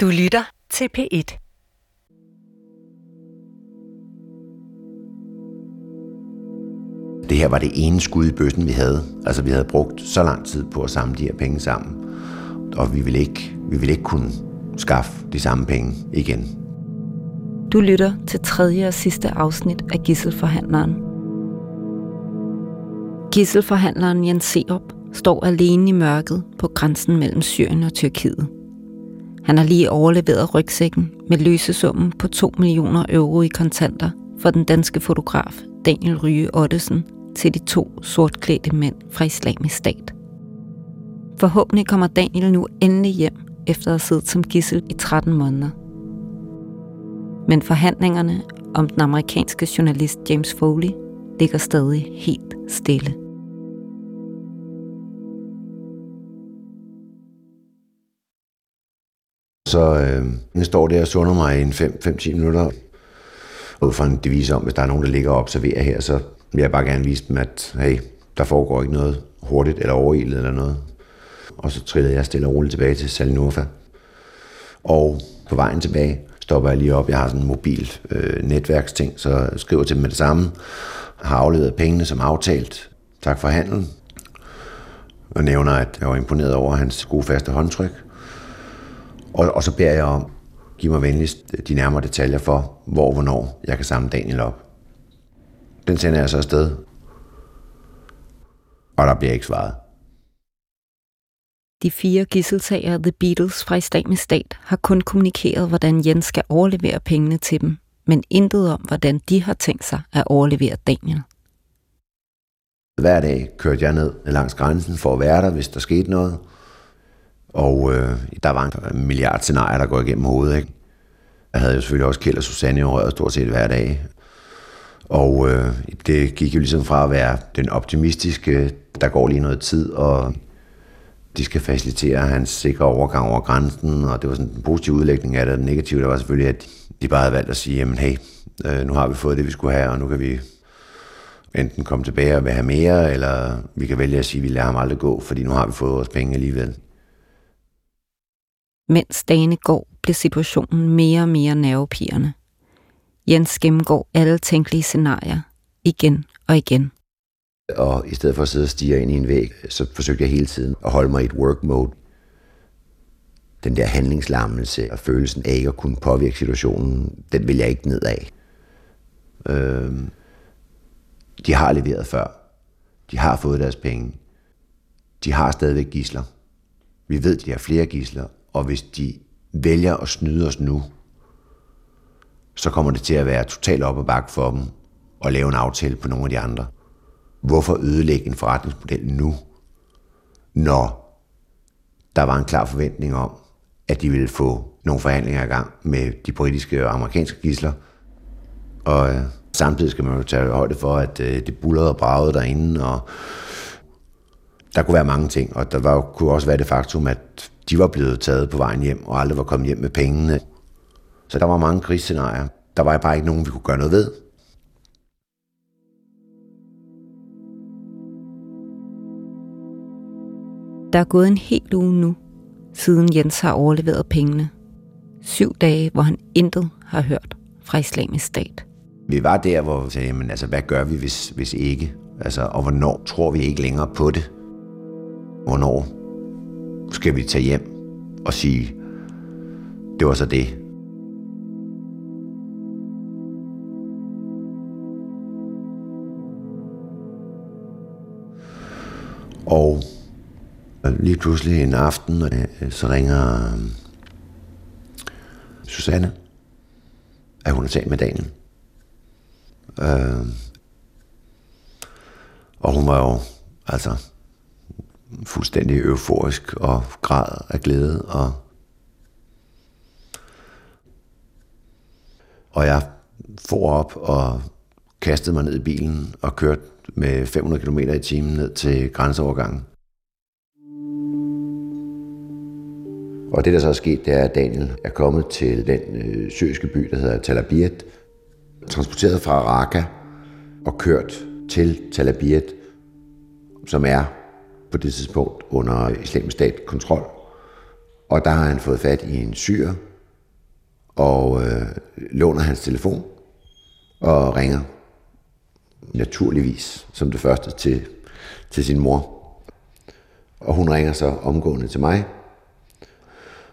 Du lytter til P1. Det her var det ene skud i bøssen, vi havde. Altså, vi havde brugt så lang tid på at samle de her penge sammen. Og vi ville ikke, vi ville ikke kunne skaffe de samme penge igen. Du lytter til tredje og sidste afsnit af Gisselforhandleren. Gisselforhandleren Jens Serup står alene i mørket på grænsen mellem Syrien og Tyrkiet. Han har lige overleveret rygsækken med løsesummen på 2 millioner euro i kontanter for den danske fotograf Daniel Ryge Ottesen til de to sortklædte mænd fra islamisk stat. Forhåbentlig kommer Daniel nu endelig hjem efter at have siddet som gissel i 13 måneder. Men forhandlingerne om den amerikanske journalist James Foley ligger stadig helt stille. Så øh, jeg står der og sunder mig i en 5-10 minutter. Ud fra en devise om, hvis der er nogen, der ligger og observerer her, så vil jeg bare gerne vise dem, at hey, der foregår ikke noget hurtigt eller overilet eller noget. Og så trillede jeg stille og roligt tilbage til Salinurfa. Og på vejen tilbage stopper jeg lige op. Jeg har sådan en mobil øh, netværksting, så jeg skriver til dem med det samme. Jeg har afleveret pengene som aftalt. Tak for handlen. Og nævner, at jeg var imponeret over hans gode faste håndtryk. Og, og så beder jeg om, giv mig venligst de nærmere detaljer for, hvor og hvornår jeg kan samle Daniel op. Den sender jeg så afsted. Og der bliver ikke svaret. De fire gisseltagere The Beatles fra Islamisk Stat har kun kommunikeret, hvordan Jens skal overlevere pengene til dem, men intet om, hvordan de har tænkt sig at overlevere Daniel. Hver dag kørte jeg ned langs grænsen for at være der, hvis der skete noget. Og øh, der var en milliard scenarier, der går igennem hovedet. Ikke? Jeg havde jo selvfølgelig også Kjeld og Susanne i røret stort set hver dag. Og øh, det gik jo ligesom fra at være den optimistiske, der går lige noget tid, og de skal facilitere hans sikre overgang over grænsen, og det var sådan en positiv udlægning af det. Den negative, der var selvfølgelig, at de bare havde valgt at sige, jamen hey, øh, nu har vi fået det, vi skulle have, og nu kan vi enten komme tilbage og vil have mere, eller vi kan vælge at sige, at vi lader ham aldrig gå, fordi nu har vi fået vores penge alligevel. Mens dagene går, bliver situationen mere og mere nervepirrende. Jens gennemgår alle tænkelige scenarier igen og igen. Og i stedet for at sidde og stige ind i en væg, så forsøgte jeg hele tiden at holde mig i et work mode. Den der handlingslammelse og følelsen af ikke at kunne påvirke situationen, den vil jeg ikke ned af. Øh, de har leveret før. De har fået deres penge. De har stadigvæk gisler. Vi ved, at de har flere gisler, og hvis de vælger at snyde os nu, så kommer det til at være totalt op og bakke for dem at lave en aftale på nogle af de andre. Hvorfor ødelægge en forretningsmodel nu, når der var en klar forventning om, at de ville få nogle forhandlinger i gang med de britiske og amerikanske gisler. Og øh, samtidig skal man jo tage højde for, at øh, det bullerede og bragede derinde, og der kunne være mange ting, og der var, kunne også være det faktum, at de var blevet taget på vejen hjem, og aldrig var kommet hjem med pengene. Så der var mange krigsscenarier. Der var bare ikke nogen, vi kunne gøre noget ved. Der er gået en hel uge nu, siden Jens har overleveret pengene. Syv dage, hvor han intet har hørt fra islamisk stat. Vi var der, hvor vi sagde, men altså, hvad gør vi, hvis, hvis ikke? Altså, og hvornår tror vi ikke længere på det? Hvornår skal vi tage hjem og sige, det var så det. Og øh, lige pludselig en aften, øh, øh, så ringer Susanne, at hun er talt med Daniel. Øh, og hun var jo altså fuldstændig euforisk og græd af glæde. Og, og jeg for op og kastede mig ned i bilen og kørte med 500 km i timen ned til grænseovergangen. Og det, der så er sket, det er, at Daniel er kommet til den øh, syriske by, der hedder Talabiyat, transporteret fra Raqqa og kørt til Talabiyat, som er på det tidspunkt under islamisk stat kontrol. Og der har han fået fat i en syr, og øh, låner hans telefon, og ringer naturligvis som det første til, til sin mor. Og hun ringer så omgående til mig,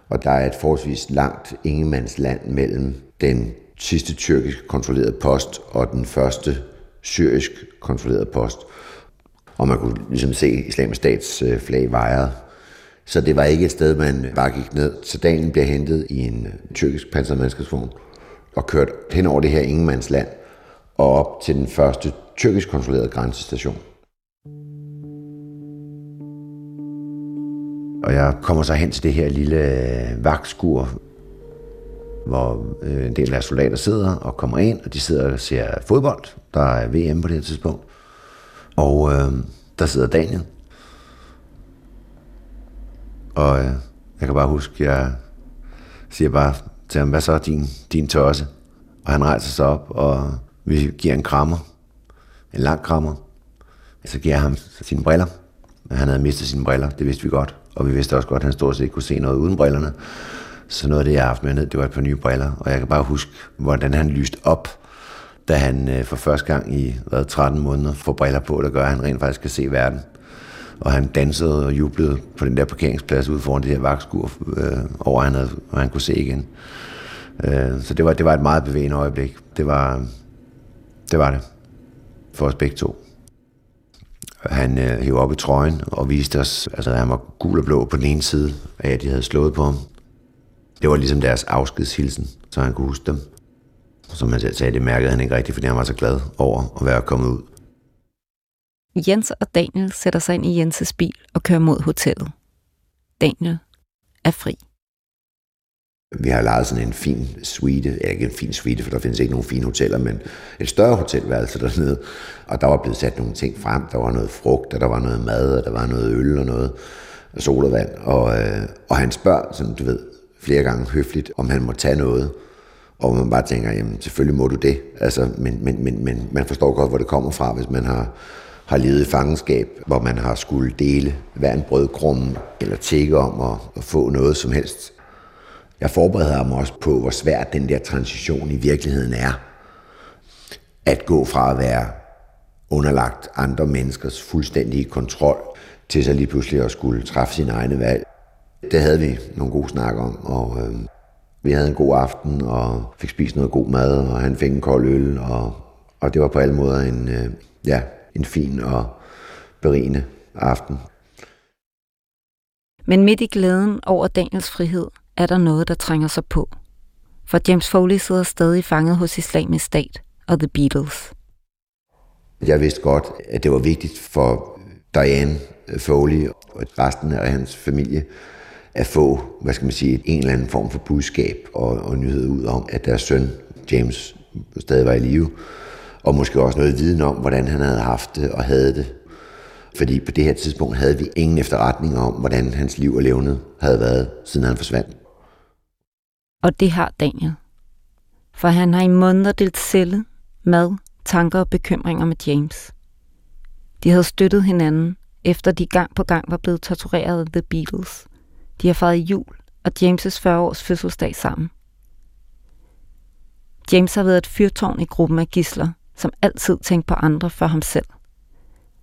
og der er et forholdsvis langt ingemandsland mellem den sidste tyrkisk kontrollerede post og den første syrisk kontrollerede post. Og man kunne ligesom se islamisk stats øh, flag vejret. Så det var ikke et sted, man bare gik ned. Så dagen bliver hentet i en øh, tyrkisk pansermandskabsvogn og kørt hen over det her ingenmandsland og op til den første tyrkisk kontrollerede grænsestation. Og jeg kommer så hen til det her lille øh, vagtskur, hvor en del af soldater sidder og kommer ind, og de sidder og ser fodbold. Der er VM på det her tidspunkt. Og øh, der sidder Daniel. Og øh, jeg kan bare huske, jeg siger bare til ham, hvad så din, din tosse? Og han rejser sig op, og vi giver en krammer. En lang krammer. Så giver jeg ham sine briller. Han havde mistet sine briller, det vidste vi godt. Og vi vidste også godt, at han stort set kunne se noget uden brillerne. Så noget af det, jeg har haft med ned, det var et par nye briller. Og jeg kan bare huske, hvordan han lyste op, da han øh, for første gang i hvad, 13 måneder får briller på, der gør, at han rent faktisk kan se verden. Og han dansede og jublede på den der parkeringsplads ude foran det her vagtskur, øh, over at han, havde, og han kunne se igen. Øh, så det var, det var et meget bevægende øjeblik. Det var det, var det for os begge to. Han øh, hævde op i trøjen og viste os, altså han var gul og blå på den ene side af, at de havde slået på ham. Det var ligesom deres afskedshilsen, så han kunne huske dem. Som han selv sagde, det mærkede han ikke rigtigt, fordi han var så glad over at være kommet ud. Jens og Daniel sætter sig ind i Jenses bil og kører mod hotellet. Daniel er fri. Vi har lejet sådan en fin suite, ja, ikke en fin suite, for der findes ikke nogen fine hoteller, men et større hotelværelse dernede. Og der var blevet sat nogle ting frem. Der var noget frugt, og der var noget mad, og der var noget øl og noget solvand. Og, øh, og han spørger, sådan du ved, flere gange høfligt, om han må tage noget. Og man bare tænker, jamen selvfølgelig må du det. Altså, men, men, men, men man forstår godt, hvor det kommer fra, hvis man har, har levet i fangenskab, hvor man har skulle dele hver en brødkrumme, eller tække om at, at få noget som helst. Jeg forbereder mig også på, hvor svært den der transition i virkeligheden er. At gå fra at være underlagt andre menneskers fuldstændige kontrol, til så lige pludselig at skulle træffe sin egne valg. Det havde vi nogle gode snakker om, og øh, vi havde en god aften, og fik spist noget god mad, og han fik en kold øl, og, og det var på alle måder en, øh, ja, en fin og berigende aften. Men midt i glæden over Daniels frihed, er der noget, der trænger sig på. For James Foley sidder stadig fanget hos islamisk stat og The Beatles. Jeg vidste godt, at det var vigtigt for Diane Foley og resten af hans familie at få, hvad skal man sige, en eller anden form for budskab og, og nyhed ud om, at deres søn James stadig var i live. Og måske også noget viden om, hvordan han havde haft det og havde det. Fordi på det her tidspunkt havde vi ingen efterretning om, hvordan hans liv og levnet havde været, siden han forsvandt. Og det har Daniel. For han har i måneder delt celle, mad, tanker og bekymringer med James. De havde støttet hinanden, efter de gang på gang var blevet tortureret af The Beatles. De har fejret jul og James' 40 års fødselsdag sammen. James har været et fyrtårn i gruppen af gisler, som altid tænkte på andre for ham selv.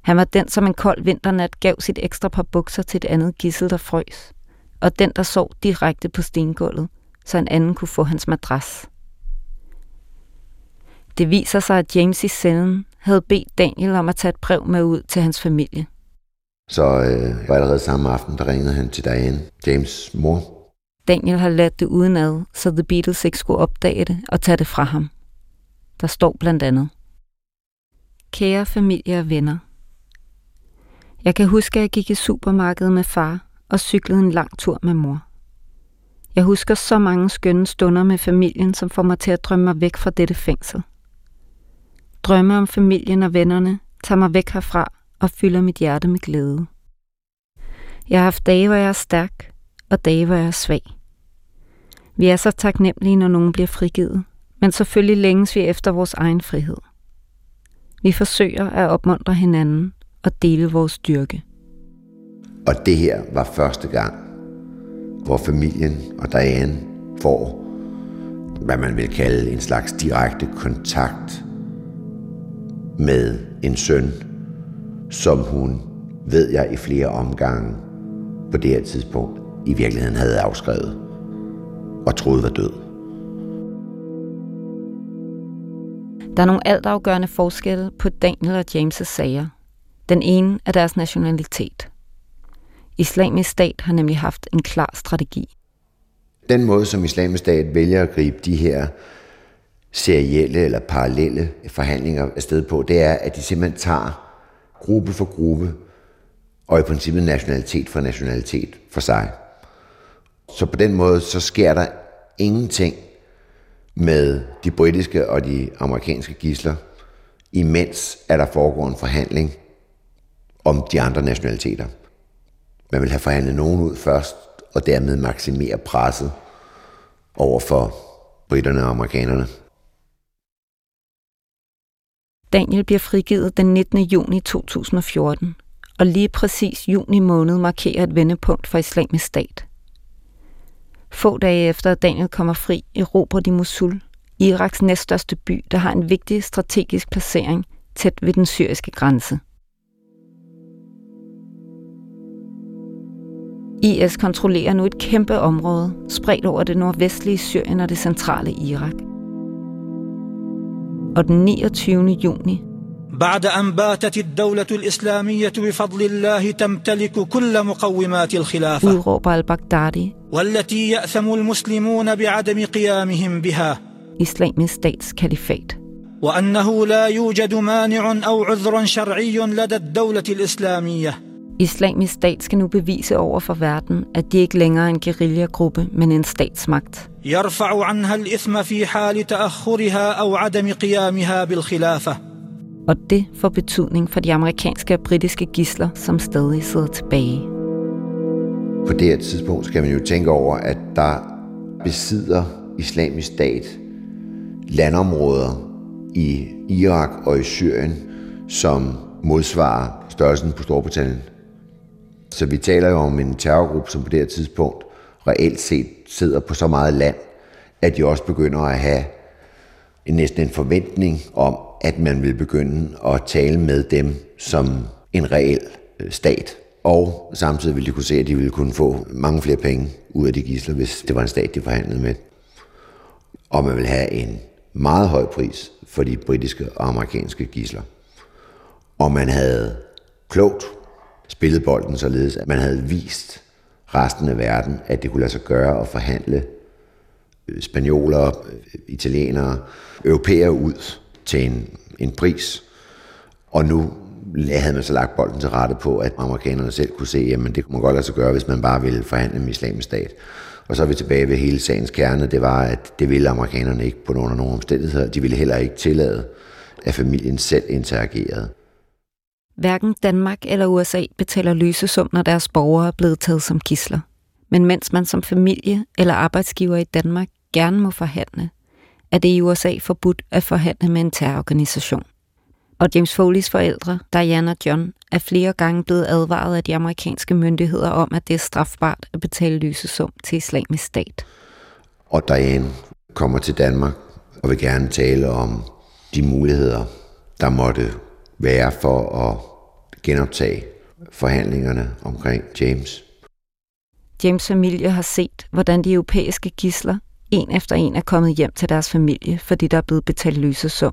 Han var den, som en kold vinternat gav sit ekstra par bukser til et andet gissel, der frøs, og den, der sov direkte på stengulvet, så en anden kunne få hans madras. Det viser sig, at James i cellen havde bedt Daniel om at tage et brev med ud til hans familie. Så øh, var allerede samme aften, der ringede han til Diane, James' mor. Daniel har ladt det udenad, så The Beatles ikke skulle opdage det og tage det fra ham. Der står blandt andet. Kære familie og venner. Jeg kan huske, at jeg gik i supermarkedet med far og cyklede en lang tur med mor. Jeg husker så mange skønne stunder med familien, som får mig til at drømme mig væk fra dette fængsel. Drømme om familien og vennerne tager mig væk herfra og fylder mit hjerte med glæde. Jeg har haft dage, hvor jeg er stærk, og dage, hvor jeg er svag. Vi er så taknemmelige, når nogen bliver frigivet, men selvfølgelig længes vi efter vores egen frihed. Vi forsøger at opmuntre hinanden og dele vores styrke. Og det her var første gang, hvor familien og Diane får, hvad man vil kalde en slags direkte kontakt med en søn, som hun, ved jeg i flere omgange på det her tidspunkt, i virkeligheden havde afskrevet og troede var død. Der er nogle altafgørende forskelle på Daniel og James' sager. Den ene er deres nationalitet. Islamisk stat har nemlig haft en klar strategi. Den måde, som islamisk stat vælger at gribe de her serielle eller parallelle forhandlinger afsted på, det er, at de simpelthen tager gruppe for gruppe, og i princippet nationalitet for nationalitet for sig. Så på den måde, så sker der ingenting med de britiske og de amerikanske gisler, imens er der foregår en forhandling om de andre nationaliteter. Man vil have forhandlet nogen ud først, og dermed maksimere presset over for britterne og amerikanerne. Daniel bliver frigivet den 19. juni 2014, og lige præcis juni måned markerer et vendepunkt for islamisk stat. Få dage efter at Daniel kommer fri, erobrer de Mosul, Iraks næststørste by, der har en vigtig strategisk placering tæt ved den syriske grænse. IS kontrollerer nu et kæmpe område, spredt over det nordvestlige Syrien og det centrale Irak. Og den 29. juni بعد أن باتت الدولة الإسلامية بفضل الله تمتلك كل مقومات الخلافة udråber al-Baghdadi, والتي يأثم المسلمون بعدم قيامهم بها islamisk stats kalifat. وأنه لا يوجد مانع أو عذر شرعي لدى الدولة الإسلامية Islamisk stat skal nu bevise over for verden, at de ikke længere er en guerillagruppe, men en statsmagt. يرفع عنها الإثم في حال تأخرها أو عدم قيامها بالخلافة Og det får betydning for de amerikanske og britiske gisler, som stadig sidder tilbage. På det her tidspunkt skal man jo tænke over, at der besidder islamisk stat landområder i Irak og i Syrien, som modsvarer størrelsen på Storbritannien. Så vi taler jo om en terrorgruppe, som på det her tidspunkt reelt set sidder på så meget land, at de også begynder at have en, næsten en forventning om, at man vil begynde at tale med dem som en reel øh, stat. Og samtidig ville de kunne se, at de ville kunne få mange flere penge ud af de gisler, hvis det var en stat, de forhandlede med. Og man vil have en meget høj pris for de britiske og amerikanske gisler. Og man havde klogt spillet bolden således, at man havde vist resten af verden, at det kunne lade sig gøre at forhandle øh, spanioler, øh, italienere, europæere ud til en, en pris. Og nu havde man så lagt bolden til rette på, at amerikanerne selv kunne se, at det kunne man godt lade sig gøre, hvis man bare ville forhandle med islamisk stat. Og så er vi tilbage ved hele sagens kerne, det var, at det ville amerikanerne ikke på nogen af nogen omstændigheder. De ville heller ikke tillade, at familien selv interagerede. Hverken Danmark eller USA betaler løsesum, når deres borgere er blevet taget som gisler. Men mens man som familie eller arbejdsgiver i Danmark gerne må forhandle, er det i USA forbudt at forhandle med en terrororganisation. Og James Foleys forældre, Diana og John, er flere gange blevet advaret af de amerikanske myndigheder om, at det er strafbart at betale løsesum til islamisk stat. Og Diane kommer til Danmark og vil gerne tale om de muligheder, der måtte være for at genoptage forhandlingerne omkring James. James' familie har set, hvordan de europæiske gisler en efter en er kommet hjem til deres familie, fordi der er blevet betalt løsesum.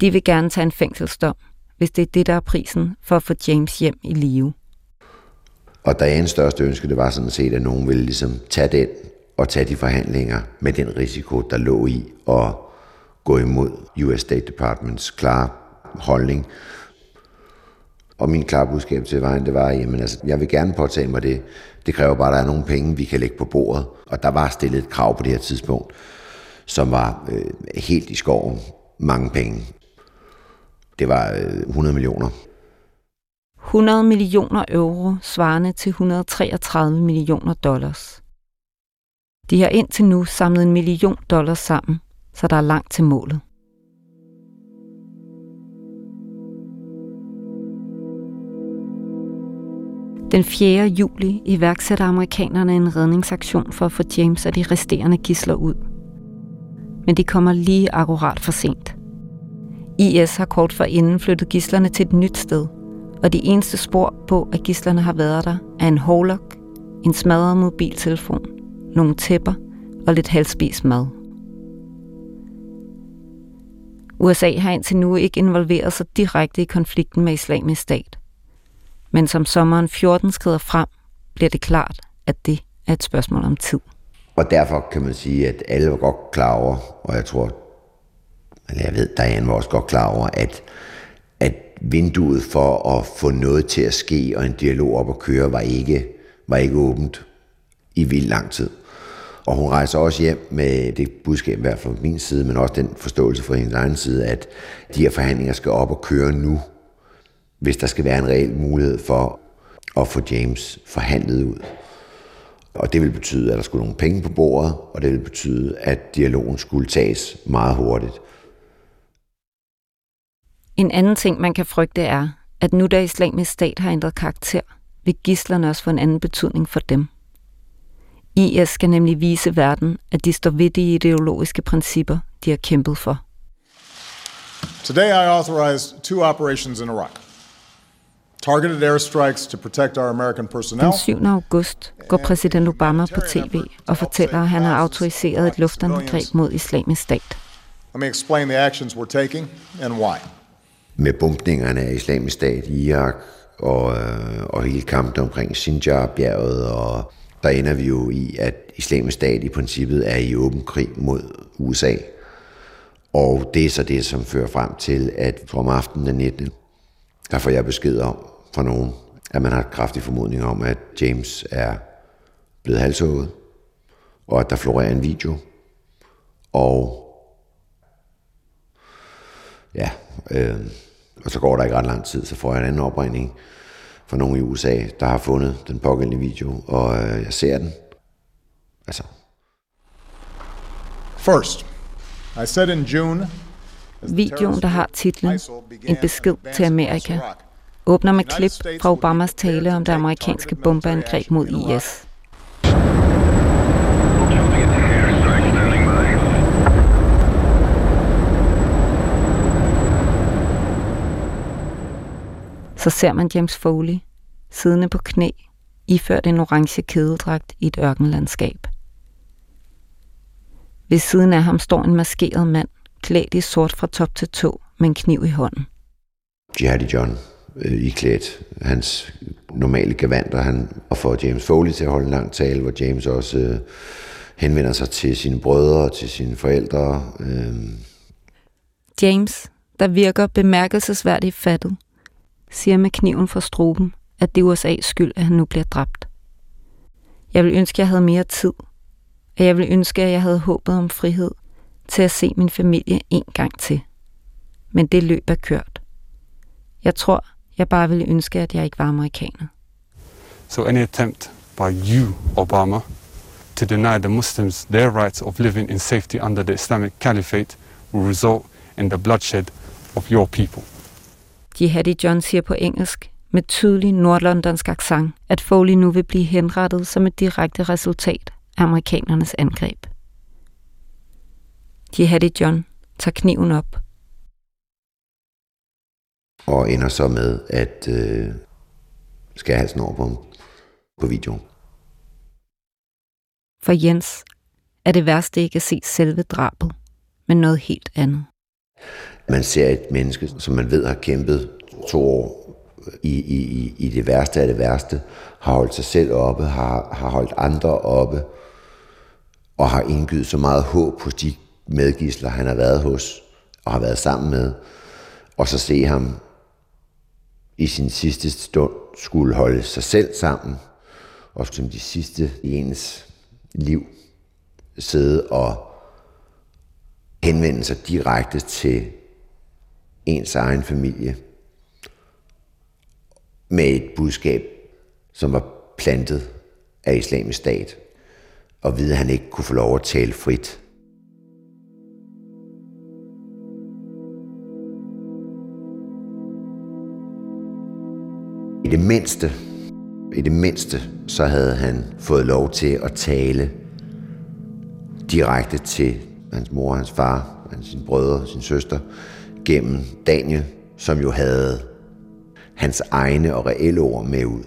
De vil gerne tage en fængselsdom, hvis det er det, der er prisen for at få James hjem i live. Og Dianes største ønske, det var sådan set, at nogen ville ligesom tage den og tage de forhandlinger med den risiko, der lå i at gå imod US State Departments klare holdning. Og min klare budskab til vejen, det var, at altså, jeg vil gerne påtage mig det. Det kræver bare, at der er nogle penge, vi kan lægge på bordet. Og der var stillet et krav på det her tidspunkt, som var øh, helt i skoven. Mange penge. Det var øh, 100 millioner. 100 millioner euro svarende til 133 millioner dollars. De har indtil nu samlet en million dollars sammen, så der er langt til målet. Den 4. juli iværksætter amerikanerne en redningsaktion for at få James og de resterende gisler ud. Men de kommer lige akkurat for sent. IS har kort forinden flyttet gislerne til et nyt sted, og de eneste spor på, at gislerne har været der, er en hårlok, en smadret mobiltelefon, nogle tæpper og lidt halvspist mad. USA har indtil nu ikke involveret sig direkte i konflikten med islamisk stat. Men som sommeren 14 skrider frem, bliver det klart, at det er et spørgsmål om tid. Og derfor kan man sige, at alle var godt klar over, og jeg tror, eller jeg ved, Diane var også godt klar over, at, at vinduet for at få noget til at ske og en dialog op at køre var ikke, var ikke åbent i vild lang tid. Og hun rejser også hjem med det budskab, i hvert fald fra min side, men også den forståelse fra hendes egen side, at de her forhandlinger skal op og køre nu, hvis der skal være en reel mulighed for at få James forhandlet ud. Og det vil betyde, at der skulle nogle penge på bordet, og det vil betyde, at dialogen skulle tages meget hurtigt. En anden ting, man kan frygte er, at nu da islamisk stat har ændret karakter, vil gislerne også få en anden betydning for dem. IS skal nemlig vise verden, at de står ved de ideologiske principper, de har kæmpet for. Today I authorized two operations in Iraq. Targeted airstrikes to protect our American personnel. Den 7. august går præsident Obama på tv og fortæller, at han har autoriseret et luftangreb mod islamisk stat. Let me explain the actions we're taking and why. Med bumpningerne af islamisk stat i Irak og, øh, og hele kampen omkring Sinjar-bjerget og der ender vi jo i, at islamisk stat i princippet er i åben krig mod USA. Og det er så det, som fører frem til, at om aftenen den 19. der får jeg besked om fra nogen, at man har et kraftig formodning om, at James er blevet halshugget, og at der florerer en video. Og ja, øh, og så går der ikke ret lang tid, så får jeg en anden opringning for nogen i USA, der har fundet den pågældende video, og øh, jeg ser den. Altså. First, I said in June, Videoen, der har titlen En besked til Amerika, åbner med klip fra Obamas tale om det amerikanske bombeangreb mod IS. så ser man James Foley siddende på knæ, iført en orange kædedragt i et ørkenlandskab. Ved siden af ham står en maskeret mand, klædt i sort fra top til tå, med en kniv i hånden. Jihadi John øh, i klædt hans normale gavanter, han og får James Foley til at holde en lang tale, hvor James også øh, henvender sig til sine brødre og til sine forældre. Øh. James, der virker bemærkelsesværdigt fattet, siger med kniven for struben, at det er USA's skyld, at han nu bliver dræbt. Jeg vil ønske, at jeg havde mere tid, og jeg vil ønske, at jeg havde håbet om frihed til at se min familie en gang til. Men det løb er kørt. Jeg tror, jeg bare ville ønske, at jeg ikke var amerikaner. So any attempt by you, Obama, to deny the Muslims their rights of living in safety under the Islamic Caliphate will result in the bloodshed of your people. Jihadi John siger på engelsk, med tydelig nordlondonsk accent, at Foley nu vil blive henrettet som et direkte resultat af amerikanernes angreb. Jihadi John tager kniven op. Og ender så med at øh, skære halsen over på ham på videoen. For Jens er det værste ikke at se selve drabet, men noget helt andet. Man ser et menneske, som man ved har kæmpet to år i, i, i det værste af det værste, har holdt sig selv oppe, har, har holdt andre oppe, og har indgivet så meget håb hos de medgisler, han har været hos, og har været sammen med, og så se ham i sin sidste stund skulle holde sig selv sammen, og som de sidste i ens liv sidde og henvende sig direkte til ens egen familie med et budskab, som var plantet af islamisk stat, og vide, at han ikke kunne få lov at tale frit. Det mindste I det mindste, så havde han fået lov til at tale direkte til hans mor, hans far, hans brødre, sin søster, gennem Daniel, som jo havde hans egne og reelle ord med ud.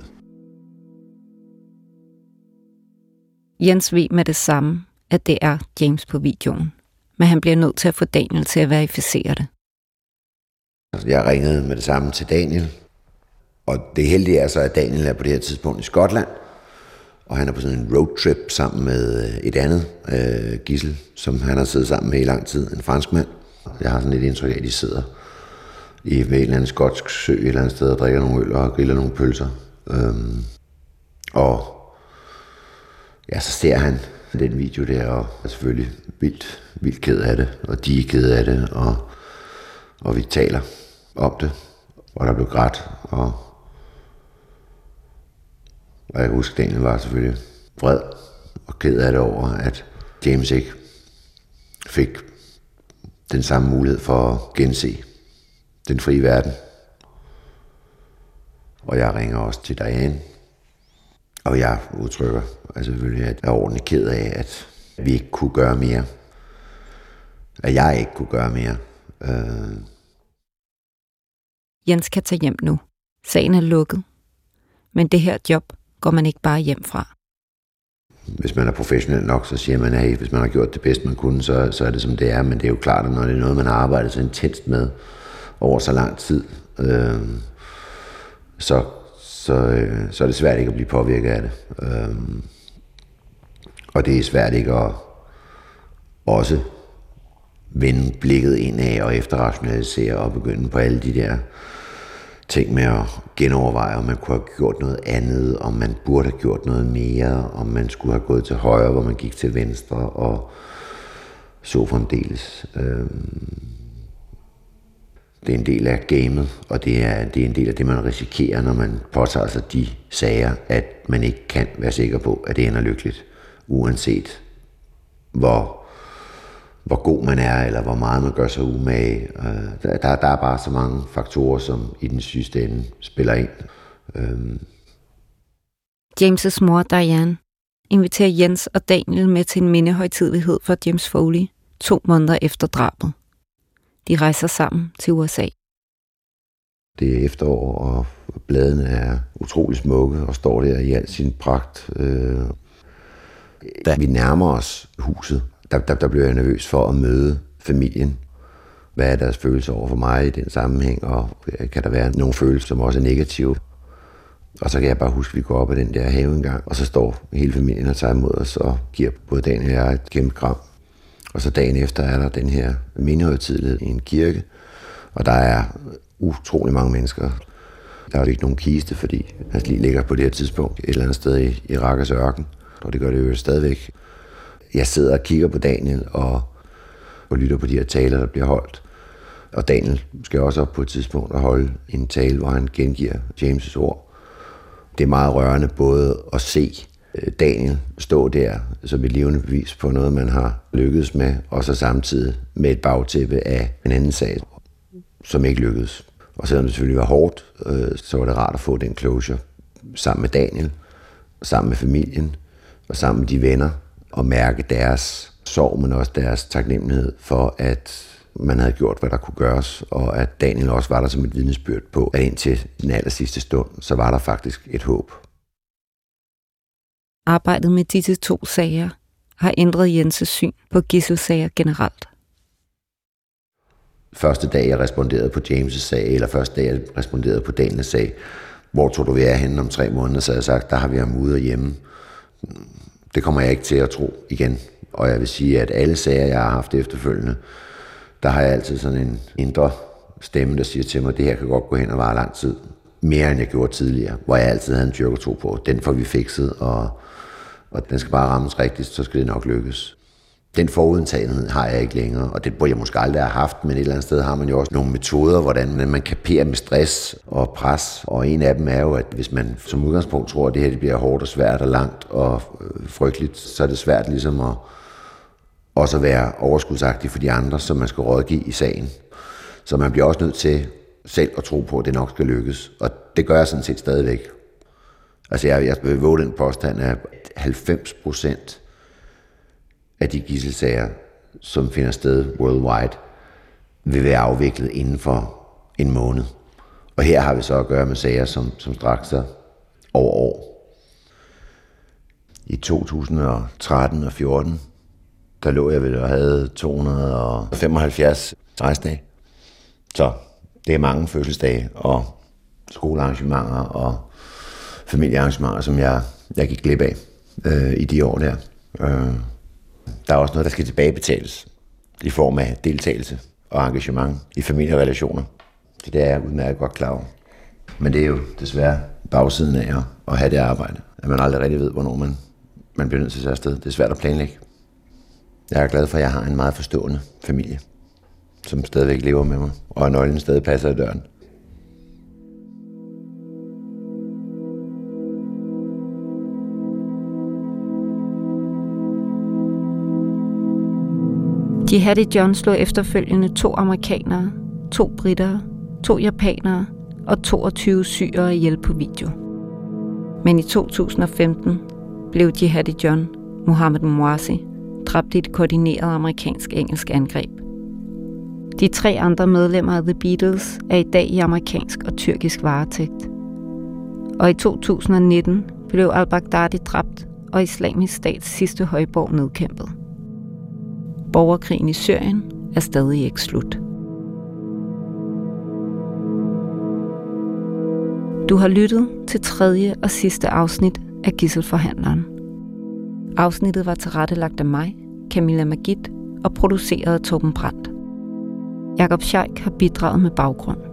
Jens ved med det samme, at det er James på videoen, men han bliver nødt til at få Daniel til at verificere det. Jeg ringede med det samme til Daniel, og det heldige er så, at Daniel er på det her tidspunkt i Skotland, og han er på sådan en roadtrip sammen med øh, et andet øh, gissel, som han har siddet sammen med i lang tid, en fransk mand. Jeg har sådan et indtryk af, at de sidder i ved en eller anden skotsk sø et eller andet sted og drikker nogle øl og griller nogle pølser. Øhm, og ja, så ser han den video der, og er selvfølgelig vildt, vildt ked af det, og de er ked af det, og, og vi taler om det, og der blev grædt, og, og jeg kan huske, Daniel var selvfølgelig vred og ked af det over, at James ikke fik den samme mulighed for at gense den frie verden. Og jeg ringer også til Diane, og jeg udtrykker altså selvfølgelig, at jeg er ordentligt ked af, at vi ikke kunne gøre mere. At jeg ikke kunne gøre mere. Øh. Jens kan tage hjem nu. Sagen er lukket. Men det her job går man ikke bare hjem fra. Hvis man er professionel nok, så siger man, at hvis man har gjort det bedst, man kunne, så, så er det som det er. Men det er jo klart, at når det er noget, man har arbejdet så intenst med over så lang tid, øh, så, så, øh, så er det svært ikke at blive påvirket af det. Øh, og det er svært ikke at også vende blikket indad og efterrationalisere og begynde på alle de der ting med at genoverveje, om man kunne have gjort noget andet, om man burde have gjort noget mere, om man skulle have gået til højre, hvor man gik til venstre, og så fremdeles. Øhm, det er en del af gamet, og det er, det er en del af det, man risikerer, når man påtager sig de sager, at man ikke kan være sikker på, at det ender lykkeligt, uanset hvor hvor god man er, eller hvor meget man gør sig umage. Øh, der, der er bare så mange faktorer, som i den sidste ende spiller ind. Øhm. James' mor, Diane, inviterer Jens og Daniel med til en mindehøjtidlighed for James Foley to måneder efter drabet. De rejser sammen til USA. Det er efterår, og bladene er utrolig smukke og står der i al sin pragt. Øh. Da vi nærmer os huset, der, der, der blev jeg nervøs for at møde familien. Hvad er deres følelser over for mig i den sammenhæng, og øh, kan der være nogle følelser, som også er negative? Og så kan jeg bare huske, at vi går op ad den der have engang, og så står hele familien og tager imod os og giver både Daniel og jeg et kæmpe kram. Og så dagen efter er der den her mindehøjtidlighed i en kirke, og der er utrolig mange mennesker. Der er jo ikke nogen kiste, fordi hans lige ligger på det her tidspunkt et eller andet sted i, i ørken, og det gør det jo stadigvæk jeg sidder og kigger på Daniel og, og lytter på de her taler, der bliver holdt. Og Daniel skal også op på et tidspunkt og holde en tale, hvor han gengiver James' ord. Det er meget rørende både at se øh, Daniel stå der som et levende bevis på noget, man har lykkedes med, og så samtidig med et bagtæppe af en anden sag, som ikke lykkedes. Og selvom det selvfølgelig var hårdt, øh, så var det rart at få den closure sammen med Daniel, sammen med familien og sammen med de venner, at mærke deres sorg, men også deres taknemmelighed for, at man havde gjort, hvad der kunne gøres, og at Daniel også var der som et vidnesbyrd på, at indtil den aller sidste stund, så var der faktisk et håb. Arbejdet med disse to sager har ændret Jenses syn på gisselsager generelt. Første dag, jeg responderede på James' sag, eller første dag, jeg responderede på Daniels sag, hvor tror du, vi er henne om tre måneder, så jeg sagt, der har vi ham ude hjemme. Det kommer jeg ikke til at tro igen. Og jeg vil sige, at alle sager, jeg har haft efterfølgende, der har jeg altid sådan en indre stemme, der siger til mig, at det her kan godt gå hen og vare lang tid. Mere end jeg gjorde tidligere, hvor jeg altid havde en tro på. Den får vi fikset, og, og den skal bare rammes rigtigt, så skal det nok lykkes den forudtagenhed har jeg ikke længere, og det burde jeg måske aldrig have haft, men et eller andet sted har man jo også nogle metoder, hvordan man kaperer med stress og pres, og en af dem er jo, at hvis man som udgangspunkt tror, at det her det bliver hårdt og svært og langt og øh, frygteligt, så er det svært ligesom at også at være overskudsagtig for de andre, som man skal rådgive i sagen. Så man bliver også nødt til selv at tro på, at det nok skal lykkes, og det gør jeg sådan set stadigvæk. Altså jeg, jeg vil våge den påstand, at 90 procent af de gisselsager, som finder sted worldwide, vil være afviklet inden for en måned. Og her har vi så at gøre med sager, som, som straks sig over år. I 2013 og 14, der lå jeg vel og havde 275 rejsdage. Så det er mange fødselsdage og skolearrangementer og familiearrangementer, som jeg, jeg gik glip af øh, i de år der. Øh, der er også noget, der skal tilbagebetales i form af deltagelse og engagement i familierelationer. Så det er jeg udmærket godt klar over. Men det er jo desværre bagsiden af at, at have det arbejde. At man aldrig rigtig ved, hvornår man, man bliver nødt til at tage afsted. Det er svært at planlægge. Jeg er glad for, at jeg har en meget forstående familie, som stadigvæk lever med mig, og at nøglen stadig passer i døren. Jihadi John slog efterfølgende to amerikanere, to britter, to japanere og 22 syrere ihjel på video. Men i 2015 blev Jihadi John, Mohammed Mouazi, dræbt i et koordineret amerikansk-engelsk angreb. De tre andre medlemmer af The Beatles er i dag i amerikansk og tyrkisk varetægt. Og i 2019 blev al-Baghdadi dræbt og islamisk stats sidste højborg nedkæmpet. Borgerkrigen i Syrien er stadig ikke slut. Du har lyttet til tredje og sidste afsnit af Gisselforhandleren. Afsnittet var tilrettelagt af mig, Camilla Magit, og produceret af Torben Brandt. Jakob Scheik har bidraget med baggrund.